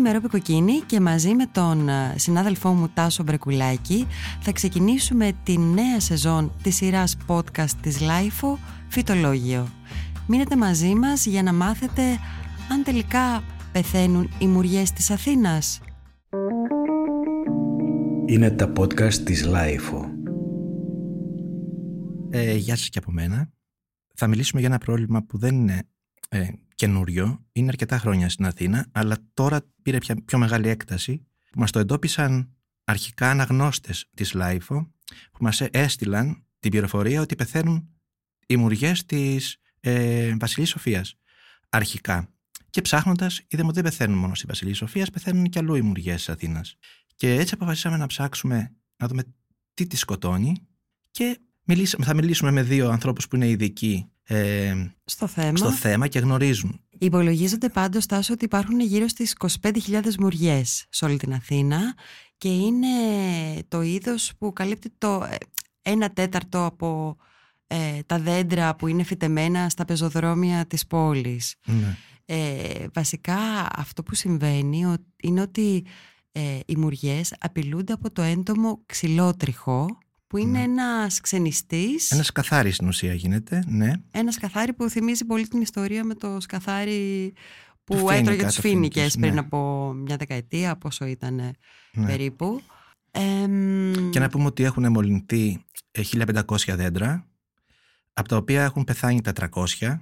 είμαι η Μερόπη Κοκκίνη και μαζί με τον ε, συνάδελφό μου Τάσο Μπρεκουλάκη θα ξεκινήσουμε τη νέα σεζόν της σειράς podcast της LIFO «Φυτολόγιο». Μείνετε μαζί μας για να μάθετε αν τελικά πεθαίνουν οι μουριές της Αθήνας. Είναι τα podcast της LIFO. Ε, γεια σας και από μένα. Θα μιλήσουμε για ένα πρόβλημα που δεν είναι ε, καινούριο, είναι αρκετά χρόνια στην Αθήνα, αλλά τώρα πήρε πια πιο μεγάλη έκταση που μας το εντόπισαν αρχικά αναγνώστες της ΛΑΙΦΟ που μας έστειλαν την πληροφορία ότι πεθαίνουν οι μουριές της ε, Βασιλής Σοφίας αρχικά. Και ψάχνοντας, είδαμε ότι δεν πεθαίνουν μόνο στη Βασιλή Σοφίας, πεθαίνουν και αλλού οι μουριέ της Αθήνας. Και έτσι αποφασίσαμε να ψάξουμε να δούμε τι τη σκοτώνει και θα μιλήσουμε με δύο ανθρώπους που είναι ειδικοί ε, στο, θέμα. στο θέμα και γνωρίζουν. Υπολογίζονται πάντως τάσο ότι υπάρχουν γύρω στις 25.000 μουριές σε όλη την Αθήνα και είναι το είδος που καλύπτει το ε, ένα τέταρτο από ε, τα δέντρα που είναι φυτεμένα στα πεζοδρόμια της πόλης. Ναι. Ε, βασικά αυτό που συμβαίνει είναι ότι ε, οι μουριές απειλούνται από το έντομο ξυλότριχο που είναι ναι. ένας ξενιστής. Ένας σκαθάρι στην ουσία γίνεται, ναι. Ένας σκαθάρι που θυμίζει πολύ την ιστορία με το σκαθάρι που το έτρωγε τους φίνικες πριν ναι. από μια δεκαετία, πόσο ήταν ναι. περίπου. και να πούμε ότι έχουν μολυνθεί 1500 ε, δέντρα, από τα οποία έχουν πεθάνει 400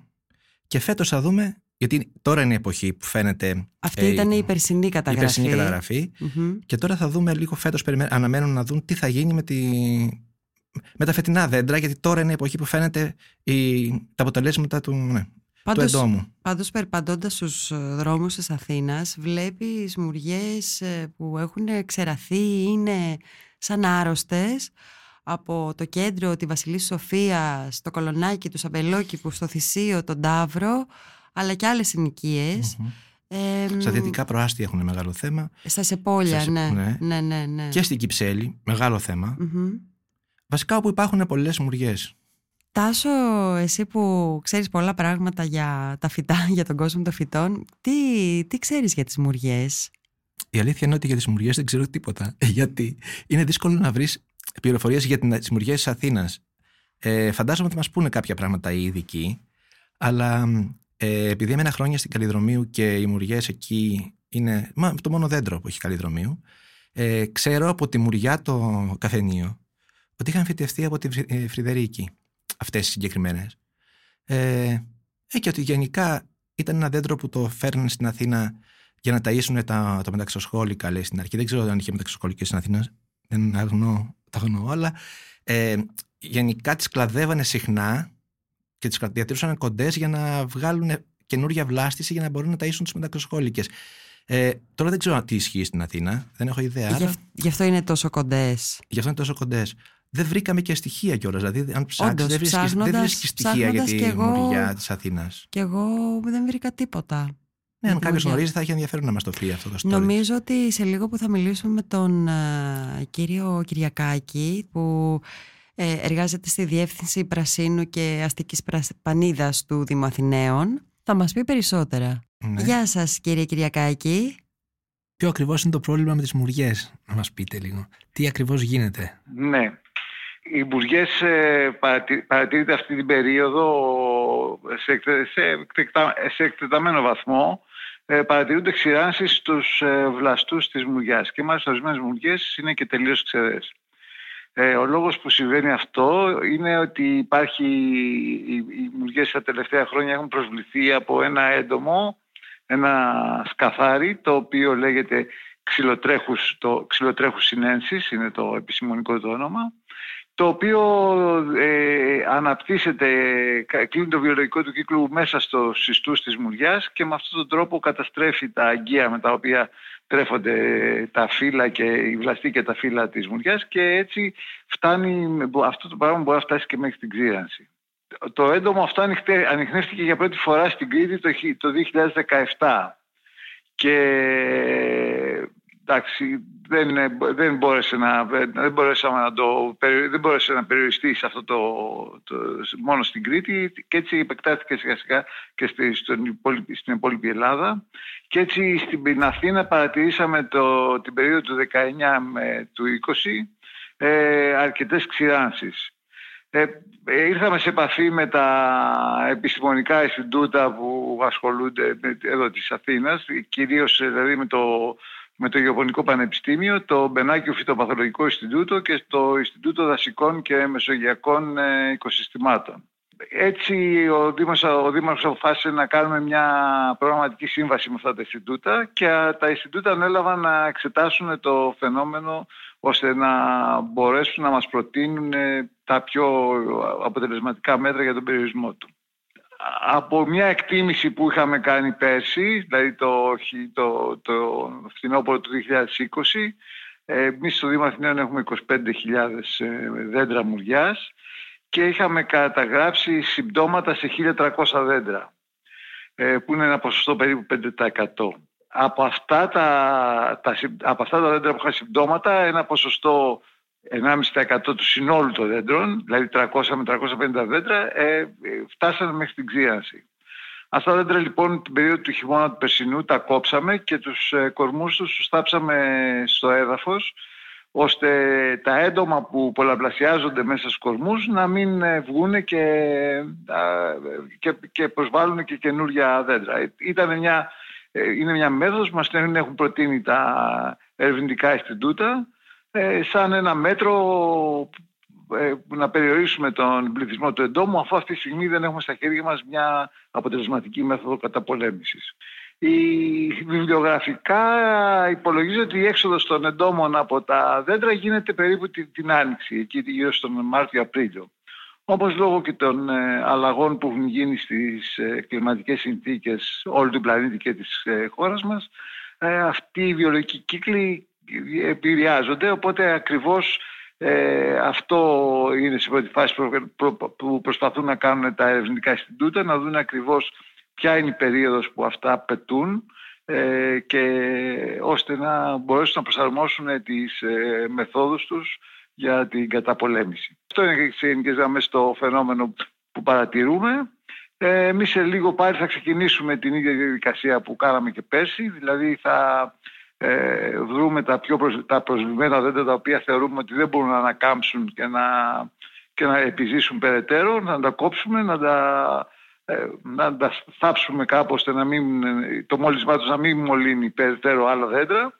και φέτος θα δούμε γιατί τώρα είναι η εποχή που φαίνεται. Αυτή ε, ήταν η περσινή καταγραφή. Η περσινή καταγραφή. Mm-hmm. Και τώρα θα δούμε λίγο φέτος. Αναμένουν να δουν τι θα γίνει με, τη, με τα φετινά δέντρα, γιατί τώρα είναι η εποχή που φαίνεται η, τα αποτελέσματα του, ναι, πάντως, του εντόμου. Πάντως περπαντώντας στους δρόμους της Αθήνας βλέπεις μουριές ε, που έχουν ξεραθεί είναι σαν άρρωστες από το κέντρο τη Βασιλής Σοφία, το Κολονάκι, του Σαμπελόκηπου, στο Θησίο, τον Ταύρο αλλά και άλλες συνοικίες. Στα δυτικά προάστια έχουν μεγάλο θέμα. Στα Σεπόλια, ναι. Ναι. ναι. ναι. ναι, Και στην Κυψέλη, μεγάλο Βασικά όπου υπάρχουν πολλές μουριές. Τάσο, εσύ που ξέρεις πολλά πράγματα για τα φυτά, για τον κόσμο των φυτών, τι, τι ξέρεις για τις μουριές; Η αλήθεια είναι ότι για τις μουριές δεν ξέρω τίποτα, γιατί είναι δύσκολο να βρεις πληροφορίες για τις μουριές της Αθήνας. Ε, φαντάζομαι ότι μας πούνε κάποια πράγματα οι ειδικοί, αλλά ε, επειδή έμενα χρόνια στην Καλλιδρομίου και οι μουριές εκεί είναι μα, το μόνο δέντρο που έχει Καλλιδρομίου, ε, ξέρω από τη μουριά το καφενείο ότι είχαν φυτευτεί από τη ε, Φρυδερίκη αυτές οι συγκεκριμένες. Ε, ε, και ότι γενικά ήταν ένα δέντρο που το φέρνουν στην Αθήνα για να ταΐσουν τα, τα μεταξοσχόλικα, λέει στην αρχή. Δεν ξέρω αν είχε μεταξοσχόλικες στην Αθήνα, δεν αγνώ, τα αγνώ, αλλά ε, γενικά τις κλαδεύανε συχνά και τις διατηρούσαν κοντές για να βγάλουν καινούργια βλάστηση για να μπορούν να ταΐσουν τις μετακοσχόλικε. Ε, τώρα δεν ξέρω τι ισχύει στην Αθήνα, δεν έχω ιδέα. Γι' γι αυτό είναι τόσο κοντές. Γι' αυτό είναι τόσο κοντές. Δεν βρήκαμε και στοιχεία κιόλας. Δηλαδή, αν ψάξεις, δεν βρίσκει στοιχεία για τη μοριά της Αθήνας. Κι εγώ δεν βρήκα τίποτα. Ναι, αν κάποιος γνωρίζει, θα έχει ενδιαφέρον να μας το πει αυτό το story. Νομίζω ότι σε λίγο που θα μιλήσουμε με τον uh, κύριο Κυριακάκη, που ε, εργάζεται στη Διεύθυνση Πρασίνου και Αστικής Πανίδας του Δήμου Αθηναίων. Θα μας πει περισσότερα. Ναι. Γεια σας κύριε Κυριακάκη. Ποιο ακριβώς είναι το πρόβλημα με τις μουριές, να μας πείτε λίγο. Τι ακριβώς γίνεται; Ναι. Οι μπουριές ε, παρατηρείται αυτή την περίοδο σε, σε, εκτεταμένο βαθμό ε, παρατηρούνται ξηράνσεις στους ε, βλαστούς της μουριάς και μάλιστα ορισμένες μουριές είναι και τελείως ξερές. Ε, ο λόγος που συμβαίνει αυτό είναι ότι υπάρχει, οι, οι μουργές τα τελευταία χρόνια έχουν προσβληθεί από ένα έντομο, ένα σκαθάρι, το οποίο λέγεται ξυλοτρέχους, το ξυλοτρέχους συνένσης, είναι το επιστημονικό του όνομα, το οποίο ε, αναπτύσσεται, κλείνει το βιολογικό του κύκλο μέσα στο συστούς της μουριάς και με αυτόν τον τρόπο καταστρέφει τα αγκία με τα οποία τρέφονται τα φύλλα και η βλαστή και τα φύλλα της μουριάς και έτσι φτάνει, αυτό το πράγμα μπορεί να φτάσει και μέχρι την ξύρανση. Το έντομο αυτό ανοιχνεύτηκε για πρώτη φορά στην Κρήτη το 2017 και εντάξει, δεν, δεν, μπόρεσε να, δεν, μπορέσαμε να το, δεν μπόρεσε να περιοριστεί σε αυτό το, το, μόνο στην Κρήτη και έτσι επεκτάθηκε σιγά σιγά και στη, στην, υπόλοιπη, στην υπόλοιπη Ελλάδα και έτσι στην Αθήνα παρατηρήσαμε το, την περίοδο του 19 με του 20 ε, αρκετές ξηράνσεις. Ε, ήρθαμε σε επαφή με τα επιστημονικά Ινστιτούτα που ασχολούνται εδώ της Αθήνας, κυρίως δηλαδή με το με το Γεωπονικό Πανεπιστήμιο, το Μπενάκιο Φυτοπαθολογικό Ινστιτούτο και το Ινστιτούτο Δασικών και Μεσογειακών ε, Οικοσυστημάτων. Έτσι ο Δήμος, ο Δήμος αποφάσισε να κάνουμε μια προγραμματική σύμβαση με αυτά τα Ινστιτούτα και τα Ινστιτούτα ανέλαβαν να εξετάσουν το φαινόμενο ώστε να μπορέσουν να μας προτείνουν τα πιο αποτελεσματικά μέτρα για τον περιορισμό του από μια εκτίμηση που είχαμε κάνει πέρσι, δηλαδή το, το, το φθινόπωρο του 2020, εμείς στο Δήμο Αθηναίων έχουμε 25.000 ε, δέντρα μουριάς και είχαμε καταγράψει συμπτώματα σε 1.300 δέντρα, ε, που είναι ένα ποσοστό περίπου 5%. Από αυτά τα, τα, από αυτά τα δέντρα που είχαν συμπτώματα, ένα ποσοστό 1,5% του συνόλου των δέντρων, δηλαδή 300 με 350 δέντρα, ε, φτάσανε μέχρι την ξίαση. Αυτά τα δέντρα λοιπόν την περίοδο του χειμώνα του περσινού τα κόψαμε και τους ε, κορμούς τους τους θάψαμε στο έδαφος ώστε τα έντομα που πολλαπλασιάζονται μέσα στους κορμούς να μην ε, βγουν και, και, και προσβάλλουν και καινούργια δέντρα. Ήταν μια, ε, είναι μια μέθοδος που μας έχουν προτείνει τα ερευνητικά αισθητούτα ε, σαν ένα μέτρο ε, να περιορίσουμε τον πληθυσμό του εντόμου αφού αυτή τη στιγμή δεν έχουμε στα χέρια μας μια αποτελεσματική μέθοδο καταπολέμησης. Η βιβλιογραφικά υπολογίζει ότι η έξοδος των εντόμων από τα δέντρα γίνεται περίπου την, την άνοιξη, εκεί γύρω στον Μάρτιο-Απρίλιο. Όπως λόγω και των ε, αλλαγών που έχουν γίνει στις ε, κλιματικές συνθήκες όλου του πλανήτη και της ε, χώρας μας, ε, αυτή η βιολογική κύκλη επηρεάζονται, οπότε ακριβώς ε, αυτό είναι σε πρώτη φάση που προσπαθούν να κάνουν τα ερευνητικά Ινστιτούτα, να δουν ακριβώς ποια είναι η περίοδος που αυτά πετούν ε, και ώστε να μπορέσουν να προσαρμόσουν τις ε, μεθόδους τους για την καταπολέμηση. Αυτό είναι και γενικές στο φαινόμενο που παρατηρούμε. Ε, εμείς σε λίγο πάλι θα ξεκινήσουμε την ίδια διαδικασία που κάναμε και πέρσι, δηλαδή θα ε, βρούμε τα πιο προσ... τα προσβημένα δέντρα τα οποία θεωρούμε ότι δεν μπορούν να ανακάμψουν και να, και να επιζήσουν περαιτέρω, να τα κόψουμε, να τα, ε, να τα θάψουμε κάπως ώστε να μην, το μόλισμά τους να μην μολύνει περαιτέρω άλλα δέντρα.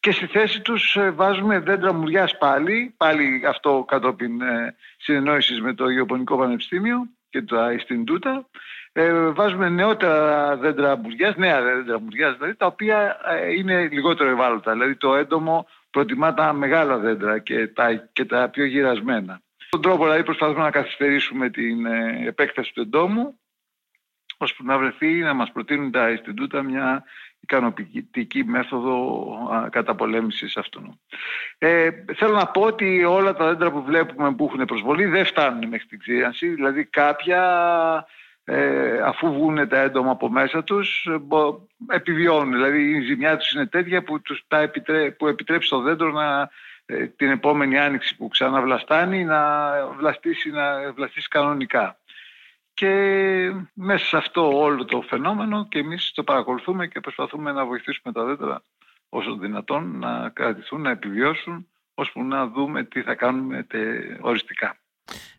Και στη θέση τους ε, βάζουμε δέντρα μουριάς πάλι, πάλι αυτό κατόπιν ε, συνεννόησης με το Γεωπονικό Πανεπιστήμιο και τα Ιστιντούτα ε, βάζουμε νεότερα δέντρα μπουριάς, νέα δέντρα μπουριάς δηλαδή, τα οποία ε, είναι λιγότερο ευάλωτα. Δηλαδή το έντομο προτιμά τα μεγάλα δέντρα και τα, και τα πιο γυρασμένα. Τον τρόπο δηλαδή προσπαθούμε να καθυστερήσουμε την ε, επέκταση του εντόμου ώστε να βρεθεί να μας προτείνουν τα Ινστιτούτα μια ικανοποιητική μέθοδο καταπολέμησης αυτού. Ε, θέλω να πω ότι όλα τα δέντρα που βλέπουμε που έχουν προσβολή δεν φτάνουν μέχρι την ξύριανση, δηλαδή κάποια ε, αφού βγουν τα έντομα από μέσα τους επιβιώνουν. Δηλαδή η ζημιά τους είναι τέτοια που, τους τα επιτρέ, που επιτρέπει στο δέντρο να, ε, την επόμενη άνοιξη που ξαναβλαστάνει να βλαστήσει, να βλαστήσει κανονικά. Και μέσα σε αυτό όλο το φαινόμενο και εμείς το παρακολουθούμε και προσπαθούμε να βοηθήσουμε τα δέντρα όσο δυνατόν να κρατηθούν, να επιβιώσουν ώσπου να δούμε τι θα κάνουμε οριστικά.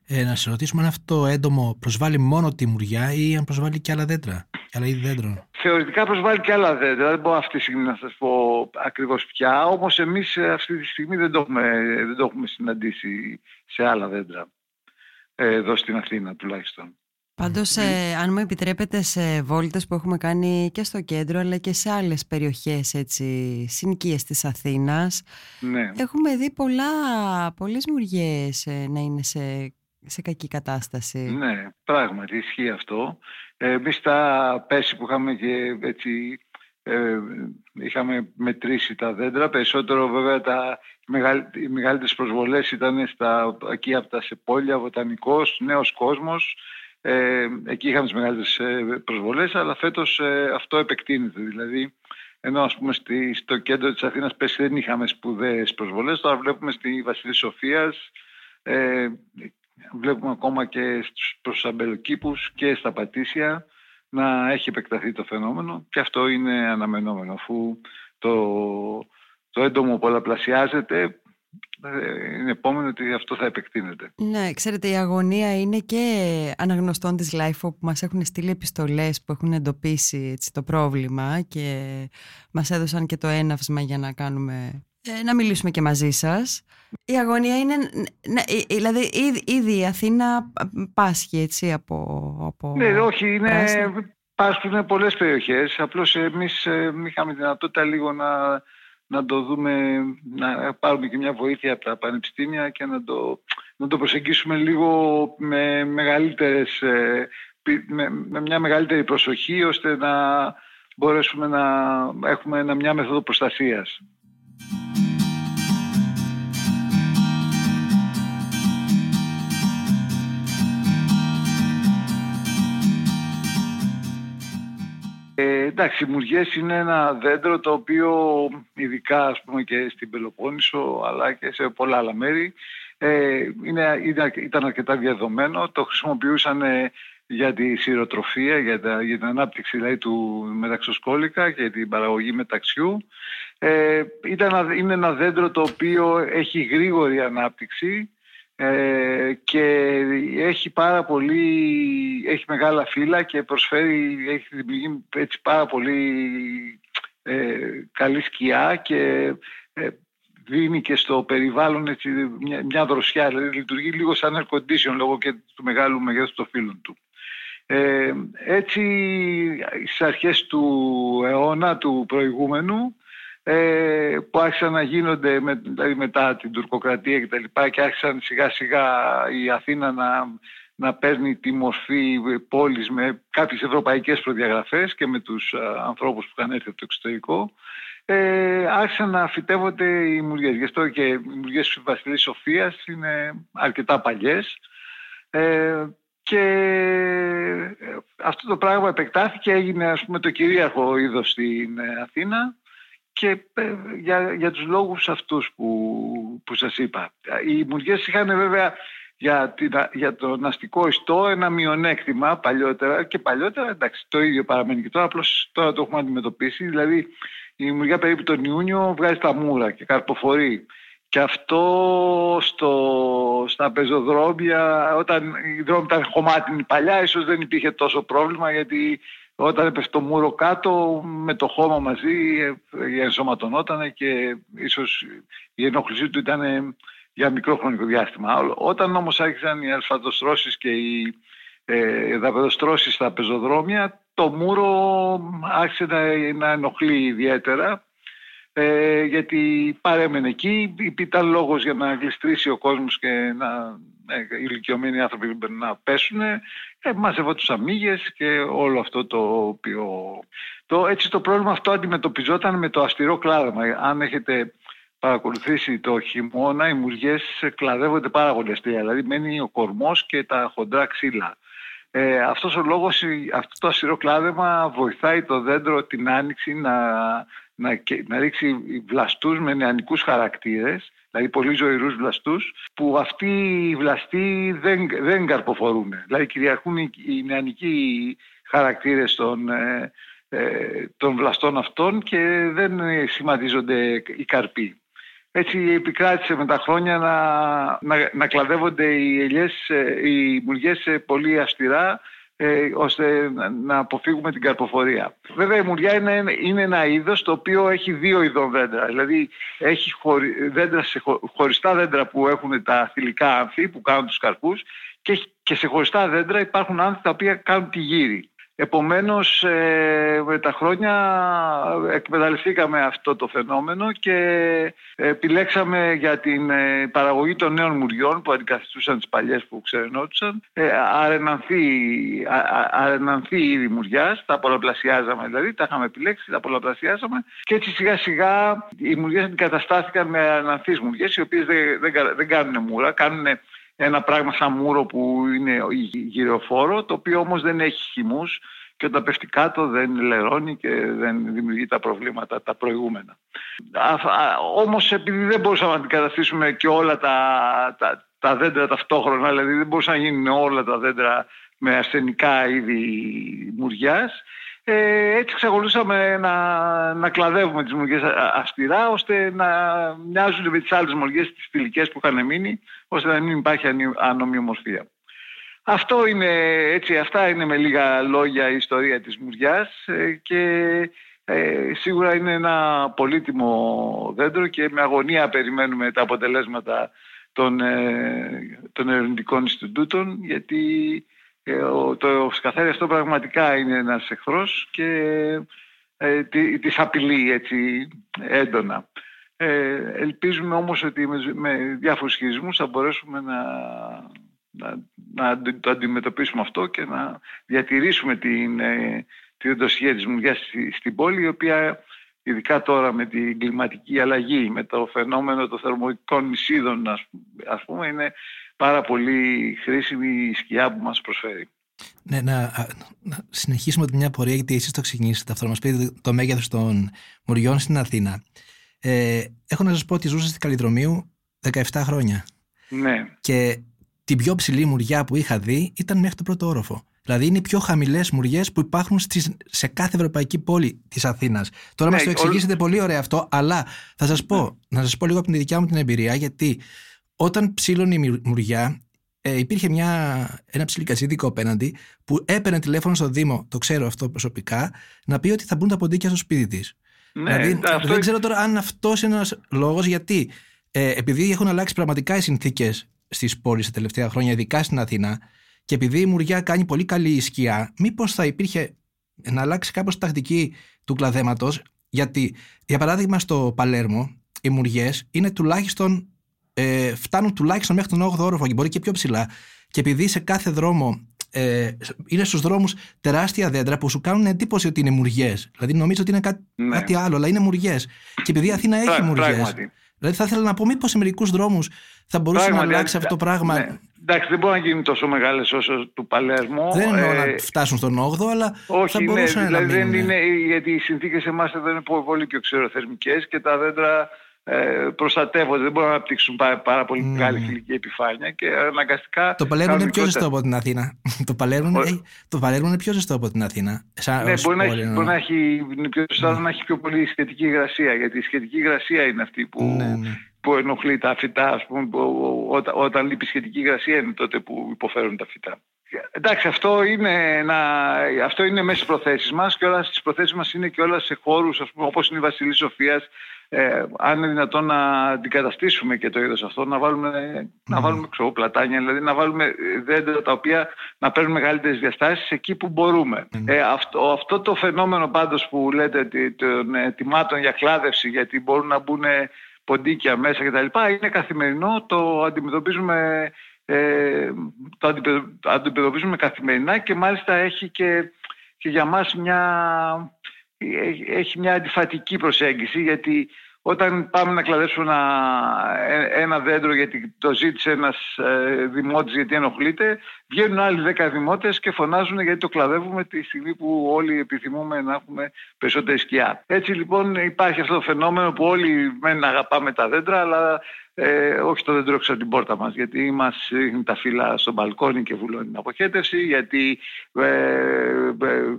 Ε, να σε ρωτήσουμε αν αυτό το έντομο προσβάλλει μόνο τη μουριά ή αν προσβάλλει και άλλα δέντρα, και άλλα είδη δέντρων. Θεωρητικά προσβάλλει και άλλα δέντρα. Δεν μπορώ αυτή τη στιγμή να σας πω ακριβώς πια. Όμως εμείς ε, αυτή τη στιγμή δεν το, έχουμε, δεν το έχουμε συναντήσει σε άλλα δέντρα. Ε, εδώ στην Αθήνα τουλάχιστον. Πάντως, ε, αν μου επιτρέπετε σε βόλτες που έχουμε κάνει και στο κέντρο αλλά και σε άλλες περιοχές έτσι, συνοικίες της Αθήνας ναι. έχουμε δει πολλά, πολλές μουριές ε, να είναι σε, σε κακή κατάσταση. Ναι, πράγματι ισχύει αυτό. Ε, Εμείς τα πέσει που είχαμε και έτσι ε, είχαμε μετρήσει τα δέντρα. Περισσότερο βέβαια τα, οι μεγαλύτερες προσβολές ήταν στα, εκεί από τα Σεπόλια, Βοτανικός, Νέος Κόσμος, ε, εκεί είχαμε τις μεγαλύτερες ε, προσβολές, αλλά φέτος ε, αυτό επεκτείνεται. Δηλαδή ενώ ας πούμε στη, στο κέντρο της Αθήνας πέσει δεν είχαμε σπουδαίες προσβολές, τώρα βλέπουμε στη Βασιλή Σοφίας, ε, βλέπουμε ακόμα και στους προσαμπελοκήπους και στα Πατήσια να έχει επεκταθεί το φαινόμενο και αυτό είναι αναμενόμενο αφού το, το έντομο πολλαπλασιάζεται ε, είναι επόμενο ότι αυτό θα επεκτείνεται. Ναι, ξέρετε, η αγωνία είναι και αναγνωστών της LIFO που μας έχουν στείλει επιστολές που έχουν εντοπίσει έτσι, το πρόβλημα και μας έδωσαν και το έναυσμα για να κάνουμε ε, να μιλήσουμε και μαζί σας. Η αγωνία είναι, ναι, ε, δηλαδή ήδη η Αθήνα πάσχει έτσι από... από ναι, όχι, είναι, πάσχουν πολλές περιοχές. Απλώς εμείς είχαμε δυνατότητα λίγο να να το δούμε, να πάρουμε και μια βοήθεια από τα πανεπιστήμια και να το, να το προσεγγίσουμε λίγο με, μεγαλύτερες, ε, με, με μια μεγαλύτερη προσοχή ώστε να μπορέσουμε να έχουμε μια μέθοδο προστασίας. Ε, εντάξει, οι μουργές είναι ένα δέντρο το οποίο ειδικά ας πούμε και στην Πελοπόννησο αλλά και σε πολλά άλλα μέρη ε, είναι, ήταν αρκετά διαδομένο. Το χρησιμοποιούσαν ε, για τη σειροτροφία, για, για την ανάπτυξη δηλαδή, του μεταξοσκόλικα και την παραγωγή μεταξιού. Ε, ήταν, είναι ένα δέντρο το οποίο έχει γρήγορη ανάπτυξη ε, και έχει πάρα πολύ, έχει μεγάλα φύλλα και προσφέρει, έχει δημιουργεί έτσι πάρα πολύ ε, καλή σκιά και ε, δίνει και στο περιβάλλον έτσι, μια, μια δροσιά, δηλαδή λειτουργεί λίγο σαν air condition λόγω και του μεγάλου μεγέθους των φύλων του. Ε, έτσι στις αρχές του αιώνα του προηγούμενου ε, που άρχισαν να γίνονται με, δηλαδή μετά την τουρκοκρατία και τα λοιπά και άρχισαν σιγά σιγά η Αθήνα να, να παίρνει τη μορφή πόλης με κάποιες ευρωπαϊκές προδιαγραφές και με τους α, ανθρώπους που είχαν έρθει από το εξωτερικό. Ε, άρχισαν να φυτεύονται οι μουργές. Γι' αυτό και οι μουργές της Βασιλής Σοφίας είναι αρκετά παλιές. Ε, και αυτό το πράγμα επεκτάθηκε, έγινε ας πούμε το κυρίαρχο είδος στην Αθήνα και ε, για, για τους λόγους αυτούς που, που σας είπα. Οι μουργές είχαν βέβαια για, την, για τον αστικό ιστό ένα μειονέκτημα παλιότερα και παλιότερα εντάξει το ίδιο παραμένει και τώρα απλώς τώρα το έχουμε αντιμετωπίσει δηλαδή η μουργιά περίπου τον Ιούνιο βγάζει τα μούρα και καρποφορεί και αυτό στο, στα πεζοδρόμια όταν οι δρόμοι ήταν χωμάτινοι παλιά ίσως δεν υπήρχε τόσο πρόβλημα γιατί όταν έπεσε το μούρο κάτω με το χώμα μαζί ε, ενσωματωνόταν και ίσως η ενόχλησή του ήταν για μικρό χρονικό διάστημα. Όταν όμως άρχισαν οι αλφαδοστρώσεις και οι ε, δαπεδοστρώσεις στα πεζοδρόμια το μούρο άρχισε να, να ενοχλεί ιδιαίτερα ε, γιατί παρέμενε εκεί, ήταν λόγος για να γλιστρήσει ο κόσμος και να ε, οι ηλικιωμένοι άνθρωποι να πέσουν, ε, τους αμύγες και όλο αυτό το οποίο... Το, έτσι το πρόβλημα αυτό αντιμετωπιζόταν με το αστηρό κλάδεμα. Αν έχετε παρακολουθήσει το χειμώνα, οι μουργές κλαδεύονται πάρα πολύ αστεία. Δηλαδή μένει ο κορμός και τα χοντρά ξύλα. Ε, αυτός ο λόγος, αυτό το αστηρό κλάδεμα βοηθάει το δέντρο την άνοιξη να, να, να ρίξει βλαστούς με νεανικούς χαρακτήρες δηλαδή πολύ ζωηρούς βλαστούς, που αυτοί οι βλαστοί δεν, δεν καρποφορούν. Δηλαδή κυριαρχούν οι, οι νεανικοί χαρακτήρες των, ε, ε, των βλαστών αυτών και δεν σημαντίζονται οι καρποί. Έτσι επικράτησε με τα χρόνια να, να, να κλαδεύονται οι ελιές, ε, οι μουργές πολύ αυστηρά ε, ώστε να αποφύγουμε την καρποφορία. Βέβαια η μουριά είναι, είναι ένα είδος το οποίο έχει δύο ειδών δέντρα. Δηλαδή έχει χωρι, δέντρα σε, χωριστά δέντρα που έχουν τα θηλυκά άνθη που κάνουν τους καρπούς και, και σε χωριστά δέντρα υπάρχουν άνθη τα οποία κάνουν τη γύρι. Επομένως ε, με τα χρόνια εκμεταλλευτήκαμε αυτό το φαινόμενο και επιλέξαμε για την ε, παραγωγή των νέων μουριών που αντικαθιστούσαν τις παλιές που ξερενόντουσαν. Ε, αρενανθεί, αρενανθεί ήδη μουριάς, τα πολλαπλασιάζαμε δηλαδή, τα είχαμε επιλέξει, τα πολλαπλασιάζαμε και έτσι σιγά σιγά οι μουριές αντικαταστάθηκαν με αρενανθείς μουριές οι οποίες δεν, δεν, δεν κάνουν μούρα, κάνουν ένα πράγμα σαν μούρο που είναι γυροφόρο, το οποίο όμως δεν έχει χυμούς και όταν πέφτει κάτω δεν λερώνει και δεν δημιουργεί τα προβλήματα τα προηγούμενα. Όμως επειδή δεν μπορούσαμε να αντικαταστήσουμε και όλα τα, τα, τα δέντρα ταυτόχρονα, δηλαδή δεν μπορούσαν να γίνουν όλα τα δέντρα με ασθενικά είδη μουριάς, ε, έτσι εξακολουθούσαμε να, να κλαδεύουμε τις μουργές αυστηρά ώστε να μοιάζουν με τις άλλες μουργές τις θηλυκές που είχαν μείνει ώστε να μην υπάρχει ανομοιομορφία. Αυτό είναι, έτσι, αυτά είναι με λίγα λόγια η ιστορία της μουριάς ε, και ε, σίγουρα είναι ένα πολύτιμο δέντρο και με αγωνία περιμένουμε τα αποτελέσματα των, ε, των ερευνητικών Ινστιτούτων γιατί ε, το σκαθάρι αυτό πραγματικά είναι ένας εχθρός και ε, της απειλεί έτσι έντονα. Ε, ελπίζουμε όμως ότι με, με διάφορους χειρισμούς θα μπορέσουμε να, να, να το αντιμετωπίσουμε αυτό και να διατηρήσουμε την, ε, την οντοσχεία της μουλιάς στην πόλη η οποία ειδικά τώρα με την κλιματική αλλαγή, με το φαινόμενο των θερμοϊκών νησίδων ας πούμε είναι πάρα πολύ χρήσιμη η σκιά που μας προσφέρει. Ναι, να, να συνεχίσουμε μια πορεία γιατί εσείς το ξεκινήσατε αυτό, να μας πείτε το μέγεθος των μουριών στην Αθήνα. Ε, έχω να σας πω ότι ζούσα στην Καλλιδρομίου 17 χρόνια. Ναι. Και την πιο ψηλή μουριά που είχα δει ήταν μέχρι το πρώτο όροφο. Δηλαδή είναι οι πιο χαμηλές μουριές που υπάρχουν στις, σε κάθε ευρωπαϊκή πόλη της Αθήνας. Τώρα ναι, μας το εξηγήσετε πολύ ωραία αυτό, αλλά θα σας πω, ναι. να σας πω λίγο από την δικιά μου την εμπειρία, γιατί όταν ψήλωνε η μουριά, ε, υπήρχε μια, ένα ψιλικασίδικο απέναντι που έπαιρνε τηλέφωνο στο Δήμο, το ξέρω αυτό προσωπικά, να πει ότι θα μπουν τα ποντίκια στο σπίτι της. Ναι, δηλαδή, δεν ξέρω τώρα αν αυτός είναι ένας λόγος, γιατί ε, επειδή έχουν αλλάξει πραγματικά οι συνθήκες στις πόλεις τα τελευταία χρόνια, ειδικά στην Αθήνα, και επειδή η Μουριά κάνει πολύ καλή σκιά, μήπως θα υπήρχε να αλλάξει κάπως η τακτική του κλαδέματος, γιατί για παράδειγμα στο Παλέρμο οι Μουριές είναι τουλάχιστον ε, φτάνουν τουλάχιστον μέχρι τον 8ο όροφο και μπορεί και πιο ψηλά. Και επειδή σε κάθε δρόμο ε, είναι στους δρόμους τεράστια δέντρα που σου κάνουν εντύπωση ότι είναι μουριές. Δηλαδή νομίζω ότι είναι κάτι, ναι. κάτι άλλο, αλλά είναι μουριές. Και επειδή η Αθήνα έχει μουριές. Δηλαδή θα ήθελα να πω, μήπως σε μερικούς δρόμους θα μπορούσε να αλλάξει αυτό το πράγμα. Ναι. Εντάξει, δεν μπορεί να γίνει τόσο μεγάλες όσο του Παλέρμο. Δεν εννοώ ε, να φτάσουν στον 8ο, αλλά όχι, θα μπορούσε ναι, να δηλαδή δεν είναι, γιατί οι συνθήκες εμάς εδώ είναι πολύ πιο ξεροθερμικές και τα δέντρα ε, προστατεύονται, δεν μπορούν να αναπτύξουν πάρα, πάρα πολύ mm. μεγάλη φιλική επιφάνεια και αναγκαστικά. Το Παλέρμο είναι πιο ζεστό από την Αθήνα. το, Παλέρμο, είναι, το Παλέρμο είναι πιο ζεστό από την Αθήνα. Σαν, ναι, μπορεί, να έχει, μπορεί να έχει, είναι πιο ζεστό, mm. να έχει πιο πολύ σχετική υγρασία. Γιατί η σχετική υγρασία είναι αυτή που, ναι, ναι. που ενοχλεί τα φυτά. Ας πούμε, που, όταν, όταν λείπει σχετική υγρασία είναι τότε που υποφέρουν τα φυτά. Εντάξει, αυτό είναι, ένα, αυτό είναι μέσα στις προθέσεις μας και όλα στις προθέσεις μας είναι και όλα σε χώρους όπως είναι η Βασιλής Σοφίας ε, αν είναι δυνατόν να αντικαταστήσουμε και το είδος αυτό, να βάλουμε, mm. να βάλουμε ξέρω, πλατάνια, δηλαδή να βάλουμε δέντρα τα οποία να παίρνουν μεγαλύτερες διαστάσεις εκεί που μπορούμε. Mm. Ε, αυτό, αυτό το φαινόμενο πάντως που λέτε των ετοιμάτων για κλάδευση, γιατί μπορούν να μπουν ποντίκια μέσα κτλ. είναι καθημερινό, το αντιμετωπίζουμε, ε, το αντιμετωπίζουμε καθημερινά και μάλιστα έχει και, και για μας μια έχει μια αντιφατική προσέγγιση γιατί όταν πάμε να κλαδέψουμε ένα, ε, ένα δέντρο γιατί το ζήτησε ένας ε, δημότης γιατί ενοχλείται, βγαίνουν άλλοι δέκα δημότες και φωνάζουν γιατί το κλαδεύουμε τη στιγμή που όλοι επιθυμούμε να έχουμε περισσότερη σκιά. Έτσι λοιπόν υπάρχει αυτό το φαινόμενο που όλοι μεν αγαπάμε τα δέντρα αλλά ε, όχι το δέντρο έξω από την πόρτα μας γιατί μας ρίχνει τα φύλλα στο μπαλκόνι και βουλώνει την αποχέτευση γιατί ε,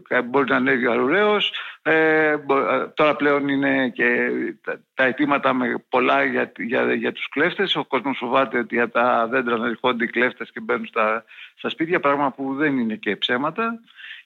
ε, μπορεί να ανέβει ο αρουραίος. Ε, τώρα πλέον είναι και τα, τα αιτήματα με πολλά για, για, για τους κλέφτες. Ο κόσμος φοβάται ότι για τα δέντρα να ρηχόνται οι κλέφτες και μπαίνουν στα, στα σπίτια πράγμα που δεν είναι και ψέματα.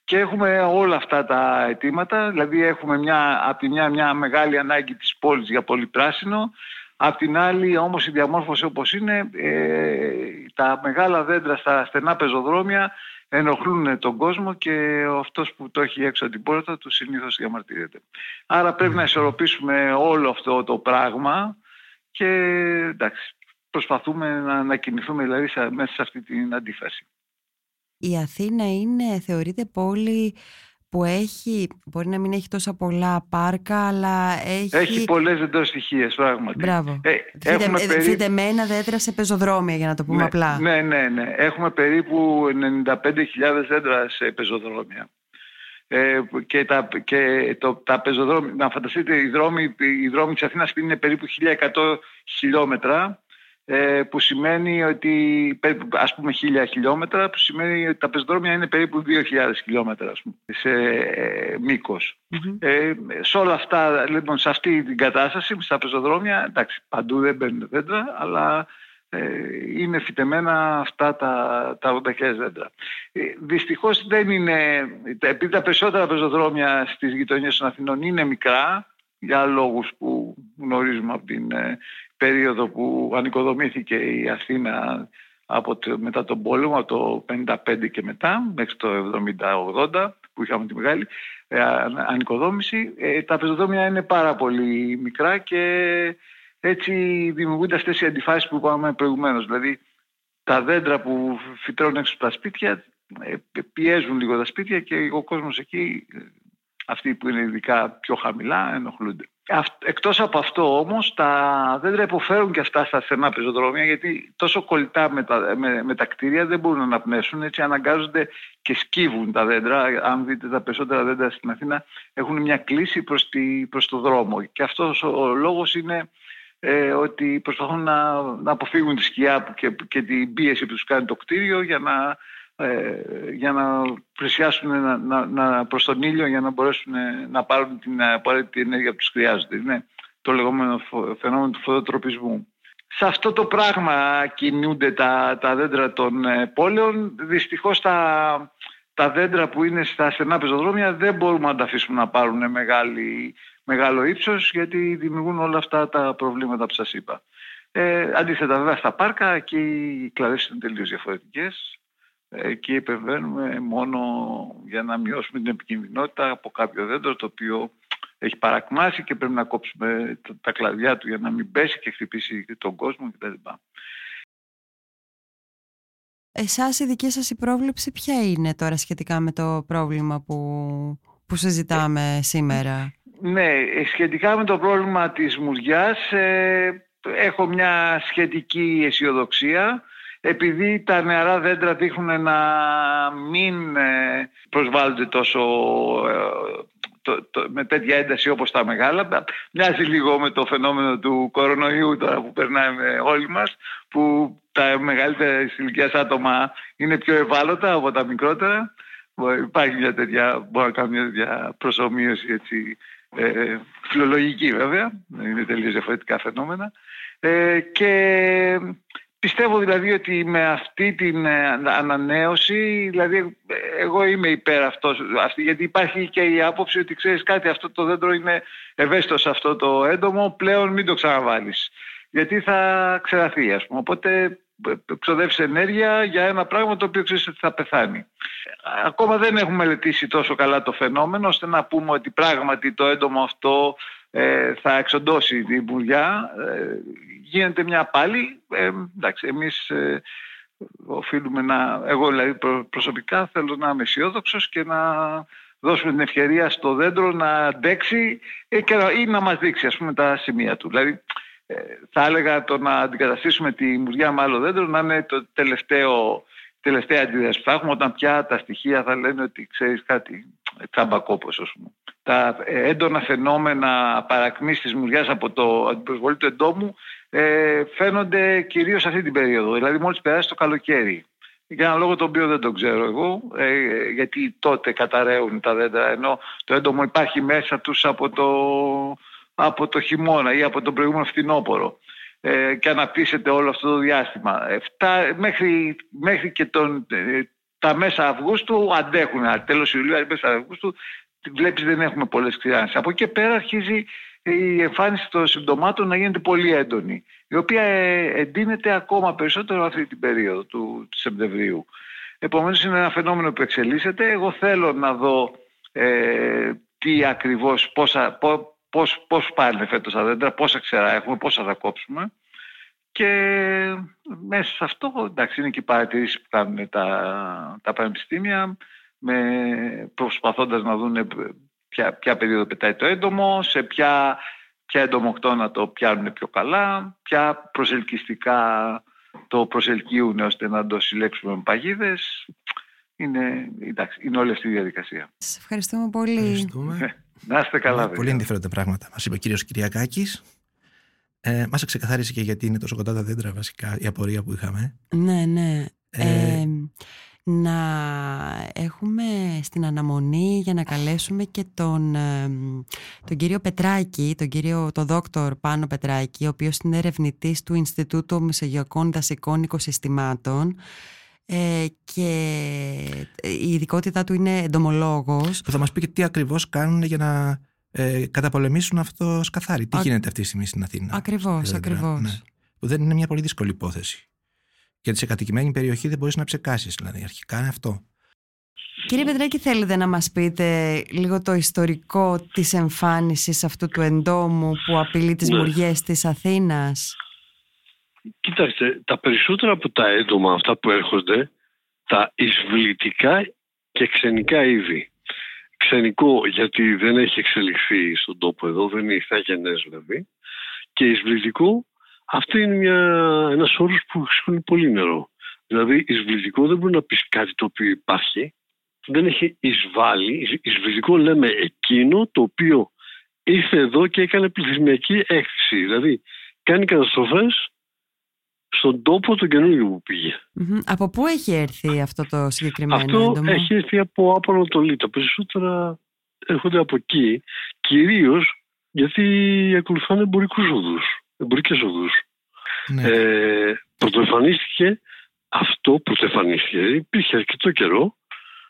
Και έχουμε όλα αυτά τα αιτήματα, δηλαδή έχουμε μια, από τη μια, μια μεγάλη ανάγκη της πόλης για πολυπράσινο, Απ' την άλλη όμως η διαμόρφωση όπως είναι, ε, τα μεγάλα δέντρα στα στενά πεζοδρόμια ενοχλούν τον κόσμο και αυτός που το έχει έξω από την πόρτα του συνήθως διαμαρτύρεται. Άρα πρέπει να ισορροπήσουμε όλο αυτό το πράγμα και εντάξει, προσπαθούμε να, να κινηθούμε δηλαδή μέσα σε αυτή την αντίφαση. Η Αθήνα είναι, θεωρείται πόλη που έχει, μπορεί να μην έχει τόσα πολλά πάρκα, αλλά έχει... Έχει πολλές εντοστοιχίες, πράγματι. Μπράβο. Ε, έχουμε Φυτε, περί... Φυτεμένα δέντρα σε πεζοδρόμια, για να το πούμε ναι, απλά. Ναι, ναι, ναι. Έχουμε περίπου 95.000 δέντρα σε πεζοδρόμια. ε, και, τα, και το, τα πεζοδρόμια, να φανταστείτε οι δρόμοι, οι δρόμοι της Αθήνας είναι περίπου 1100 χιλιόμετρα ε, που σημαίνει ότι ας πούμε 1000 χιλιόμετρα που σημαίνει ότι τα πεζοδρόμια είναι περίπου 2000 χιλιόμετρα ας πούμε, σε ε, μηκος ε, σε όλα αυτά, λοιπόν, σε αυτή την κατάσταση στα πεζοδρόμια, εντάξει, παντού δεν μπαίνουν δέντρα αλλά ε, είναι φυτεμένα αυτά τα, τα 80.000 δέντρα. Ε, δυστυχώς δεν είναι, επειδή τα περισσότερα πεζοδρόμια στις γειτονιές των Αθηνών είναι μικρά, για λόγους που γνωρίζουμε από την ε, περίοδο που ανοικοδομήθηκε η Αθήνα από το, μετά τον πόλεμο, από το 55 και μετά, μέχρι το 70-80, που είχαμε τη μεγάλη ε, ανοικοδόμηση, ε, τα πεζοδρόμια είναι πάρα πολύ μικρά και έτσι δημιουργούνται αυτές οι αντιφάσεις που είπαμε προηγουμένως. Δηλαδή τα δέντρα που φυτρώνουν έξω από τα σπίτια ε, πιέζουν λίγο τα σπίτια και ο κόσμος εκεί, αυτοί που είναι ειδικά πιο χαμηλά, ενοχλούνται. Εκτός από αυτό όμως τα δέντρα υποφέρουν και αυτά στα στενά πεζοδρόμια γιατί τόσο κολλητά με τα, με, με τα κτίρια δεν μπορούν να αναπνέσουν έτσι αναγκάζονται και σκύβουν τα δέντρα. Αν δείτε τα περισσότερα δέντρα στην Αθήνα έχουν μια κλίση προς, τη, προς το δρόμο και αυτός ο λόγος είναι ε, ότι προσπαθούν να, να αποφύγουν τη σκιά και, και την πίεση που τους κάνει το κτίριο για να, ε, για να πλησιάσουν να, να, να, προς τον ήλιο για να μπορέσουν να πάρουν την απαραίτητη ενέργεια που τους χρειάζονται. Είναι το λεγόμενο φαινόμενο του φωτοτροπισμού. Σε αυτό το πράγμα κινούνται τα, τα δέντρα των ε, πόλεων. Δυστυχώς τα, τα δέντρα που είναι στα στενά πεζοδρόμια δεν μπορούμε να τα αφήσουμε να πάρουν μεγάλη μεγάλο ύψος γιατί δημιουργούν όλα αυτά τα προβλήματα που σας είπα. Ε, αντίθετα βέβαια στα πάρκα εκεί οι κλαδές είναι τελείως διαφορετικές. Εκεί επεμβαίνουμε μόνο για να μειώσουμε την επικινδυνότητα από κάποιο δέντρο το οποίο έχει παρακμάσει και πρέπει να κόψουμε τα κλαδιά του για να μην πέσει και χτυπήσει τον κόσμο κτλ. Εσάς η δική σας η πρόβλεψη ποια είναι τώρα σχετικά με το πρόβλημα που, που συζητάμε σήμερα; Ναι, σχετικά με το πρόβλημα της μουριάς ε, έχω μια σχετική αισιοδοξία επειδή τα νεαρά δέντρα δείχνουν να μην ε, προσβάλλονται τόσο ε, το, με τέτοια ένταση όπως τα μεγάλα. Μοιάζει λίγο με το φαινόμενο του κορονοϊού τώρα που περνάμε όλοι μας που τα μεγαλύτερα ηλικίας άτομα είναι πιο ευάλωτα από τα μικρότερα. Υπάρχει μια τέτοια, μπορώ να κάνω μια τέτοια προσωμείωση έτσι, ε, φιλολογική βέβαια, είναι τελείως διαφορετικά φαινόμενα. Ε, και πιστεύω δηλαδή ότι με αυτή την ε, ανανέωση, δηλαδή εγώ είμαι υπέρ αυτός, αυτή, γιατί υπάρχει και η άποψη ότι ξέρεις κάτι αυτό το δέντρο είναι ευαίσθητο σε αυτό το έντομο, πλέον μην το ξαναβάλεις. Γιατί θα ξεραθεί ας πούμε. Οπότε ξοδεύσει ενέργεια για ένα πράγμα το οποίο ξέρεις ότι θα πεθάνει. Ακόμα δεν έχουμε μελετήσει τόσο καλά το φαινόμενο ώστε να πούμε ότι πράγματι το έντομο αυτό ε, θα εξοντώσει την πουλιά. Ε, γίνεται μια πάλι. Ε, εντάξει, εμείς ε, οφείλουμε να... Εγώ δηλαδή προσωπικά θέλω να είμαι αισιόδοξο και να δώσουμε την ευκαιρία στο δέντρο να αντέξει και, ή να μας δείξει ας πούμε τα σημεία του. Δηλαδή ε, θα έλεγα το να αντικαταστήσουμε τη μουριά με άλλο δέντρο να είναι το τελευταίο, τελευταία αντίδραση που θα έχουμε όταν πια τα στοιχεία θα λένε ότι ξέρεις κάτι τσαμπακόπος ας πούμε. Τα έντονα φαινόμενα παρακμής της μουριάς από το αντιπροσβολή του εντόμου ε, φαίνονται κυρίως αυτή την περίοδο, δηλαδή μόλις περάσει το καλοκαίρι. Για έναν λόγο τον οποίο δεν τον ξέρω εγώ, ε, γιατί τότε καταραίουν τα δέντρα, ενώ το έντομο υπάρχει μέσα τους από το από το χειμώνα ή από τον προηγούμενο φθινόπωρο ε, και αναπτύσσεται όλο αυτό το διάστημα. Εφτά, μέχρι, μέχρι και τον, ε, τα μέσα Αυγούστου αντέχουν. Τέλος Ιουλίου, μέσα Αυγούστου, βλέπεις δεν έχουμε πολλές ξηράνσεις. Από εκεί πέρα αρχίζει η εμφάνιση των συμπτωμάτων να γίνεται πολύ έντονη, η οποία ε, εντείνεται ακόμα περισσότερο αυτή την περίοδο του, του Σεπτεμβρίου. Επομένως είναι ένα φαινόμενο που εξελίσσεται. Εγώ θέλω να δω ε, τι ακριβώς, πόσα, πώς, πώς πάνε φέτος τα δέντρα, πόσα ξερά έχουμε, πόσα θα κόψουμε. Και μέσα σε αυτό, εντάξει, είναι και οι παρατηρήσεις που κάνουν τα, τα πανεπιστήμια, με, προσπαθώντας να δουν ποια, ποια περίοδο πετάει το έντομο, σε ποια, ποια εντομοκτώνα το πιάνουν πιο καλά, ποια προσελκυστικά το προσελκύουν ώστε να το συλλέξουμε με παγίδες. είναι, εντάξει, είναι όλη αυτή η διαδικασία. Σας ευχαριστούμε πολύ. Ευχαριστούμε. Να είστε καλά. Πολύ παιδιά. ενδιαφέροντα πράγματα. Μας είπε ο κύριος Κυριακάκη. Ε, Μας ξεκαθάρισε και γιατί είναι τόσο κοντά τα δέντρα, βασικά, η απορία που είχαμε. Ναι, ναι. Ε, Ε, να έχουμε στην αναμονή για να καλέσουμε και τον, ε, τον κύριο Πετράκη, τον κύριο το δόκτωρ Πάνο Πετράκη, ο οποίος είναι ερευνητής του Ινστιτούτου Μεσογειακών Δασικών Οικοσυστημάτων ε, και η ειδικότητά του είναι εντομολόγος. που θα μας πει και τι ακριβώς κάνουν για να ε, καταπολεμήσουν αυτό σκαθάρι. Τι Α- γίνεται αυτή τη στιγμή στην Αθήνα; Ακριβώς, στα δέντρα, ακριβώς. ναι. Που δεν είναι μια πολύ δύσκολη υπόθεση. Γιατί σε κατοικημένη περιοχή δεν μπορείς να ψεκάσεις. Δηλαδή, αρχικά είναι αυτό. Κύριε Πετράκη, θέλετε να μας πείτε λίγο το ιστορικό της εμφάνισης αυτού του εντόμου που απειλεί τις Ναι. μουριές της Αθήνας; Κοιτάξτε, τα περισσότερα από τα έντομα αυτά που έρχονται, τα εισβλητικά και ξενικά είδη. Ξενικό γιατί δεν έχει εξελιχθεί στον τόπο εδώ, δεν είναι ηθαγενές δηλαδή. Και εισβλητικό, αυτό είναι μια, ένας όρος που χρησιμοποιεί πολύ νερό. Δηλαδή, εισβλητικό δεν μπορεί να πεις κάτι το οποίο υπάρχει. Δεν έχει εισβάλλει. Εισ- Εισβλητικό λέμε εκείνο το οποίο ήρθε εδώ και έκανε πληθυσμιακή έκθεση. Δηλαδή, κάνει καταστροφές στον τόπο τον καινούργιο που πήγε. Μμμ. Από πού έχει έρθει αυτό το συγκεκριμένο Αυτό έντομο; έχει έρθει από από Ανατολή. Τα περισσότερα έρχονται από εκεί. Κυρίως γιατί ακολουθάνε εμπορικούς οδούς. Εμπορικέ οδού. Ναι. Ε, πρωτοεμφανίστηκε αυτό, πρωτοεμφανίστηκε. Υπήρχε αρκετό καιρό,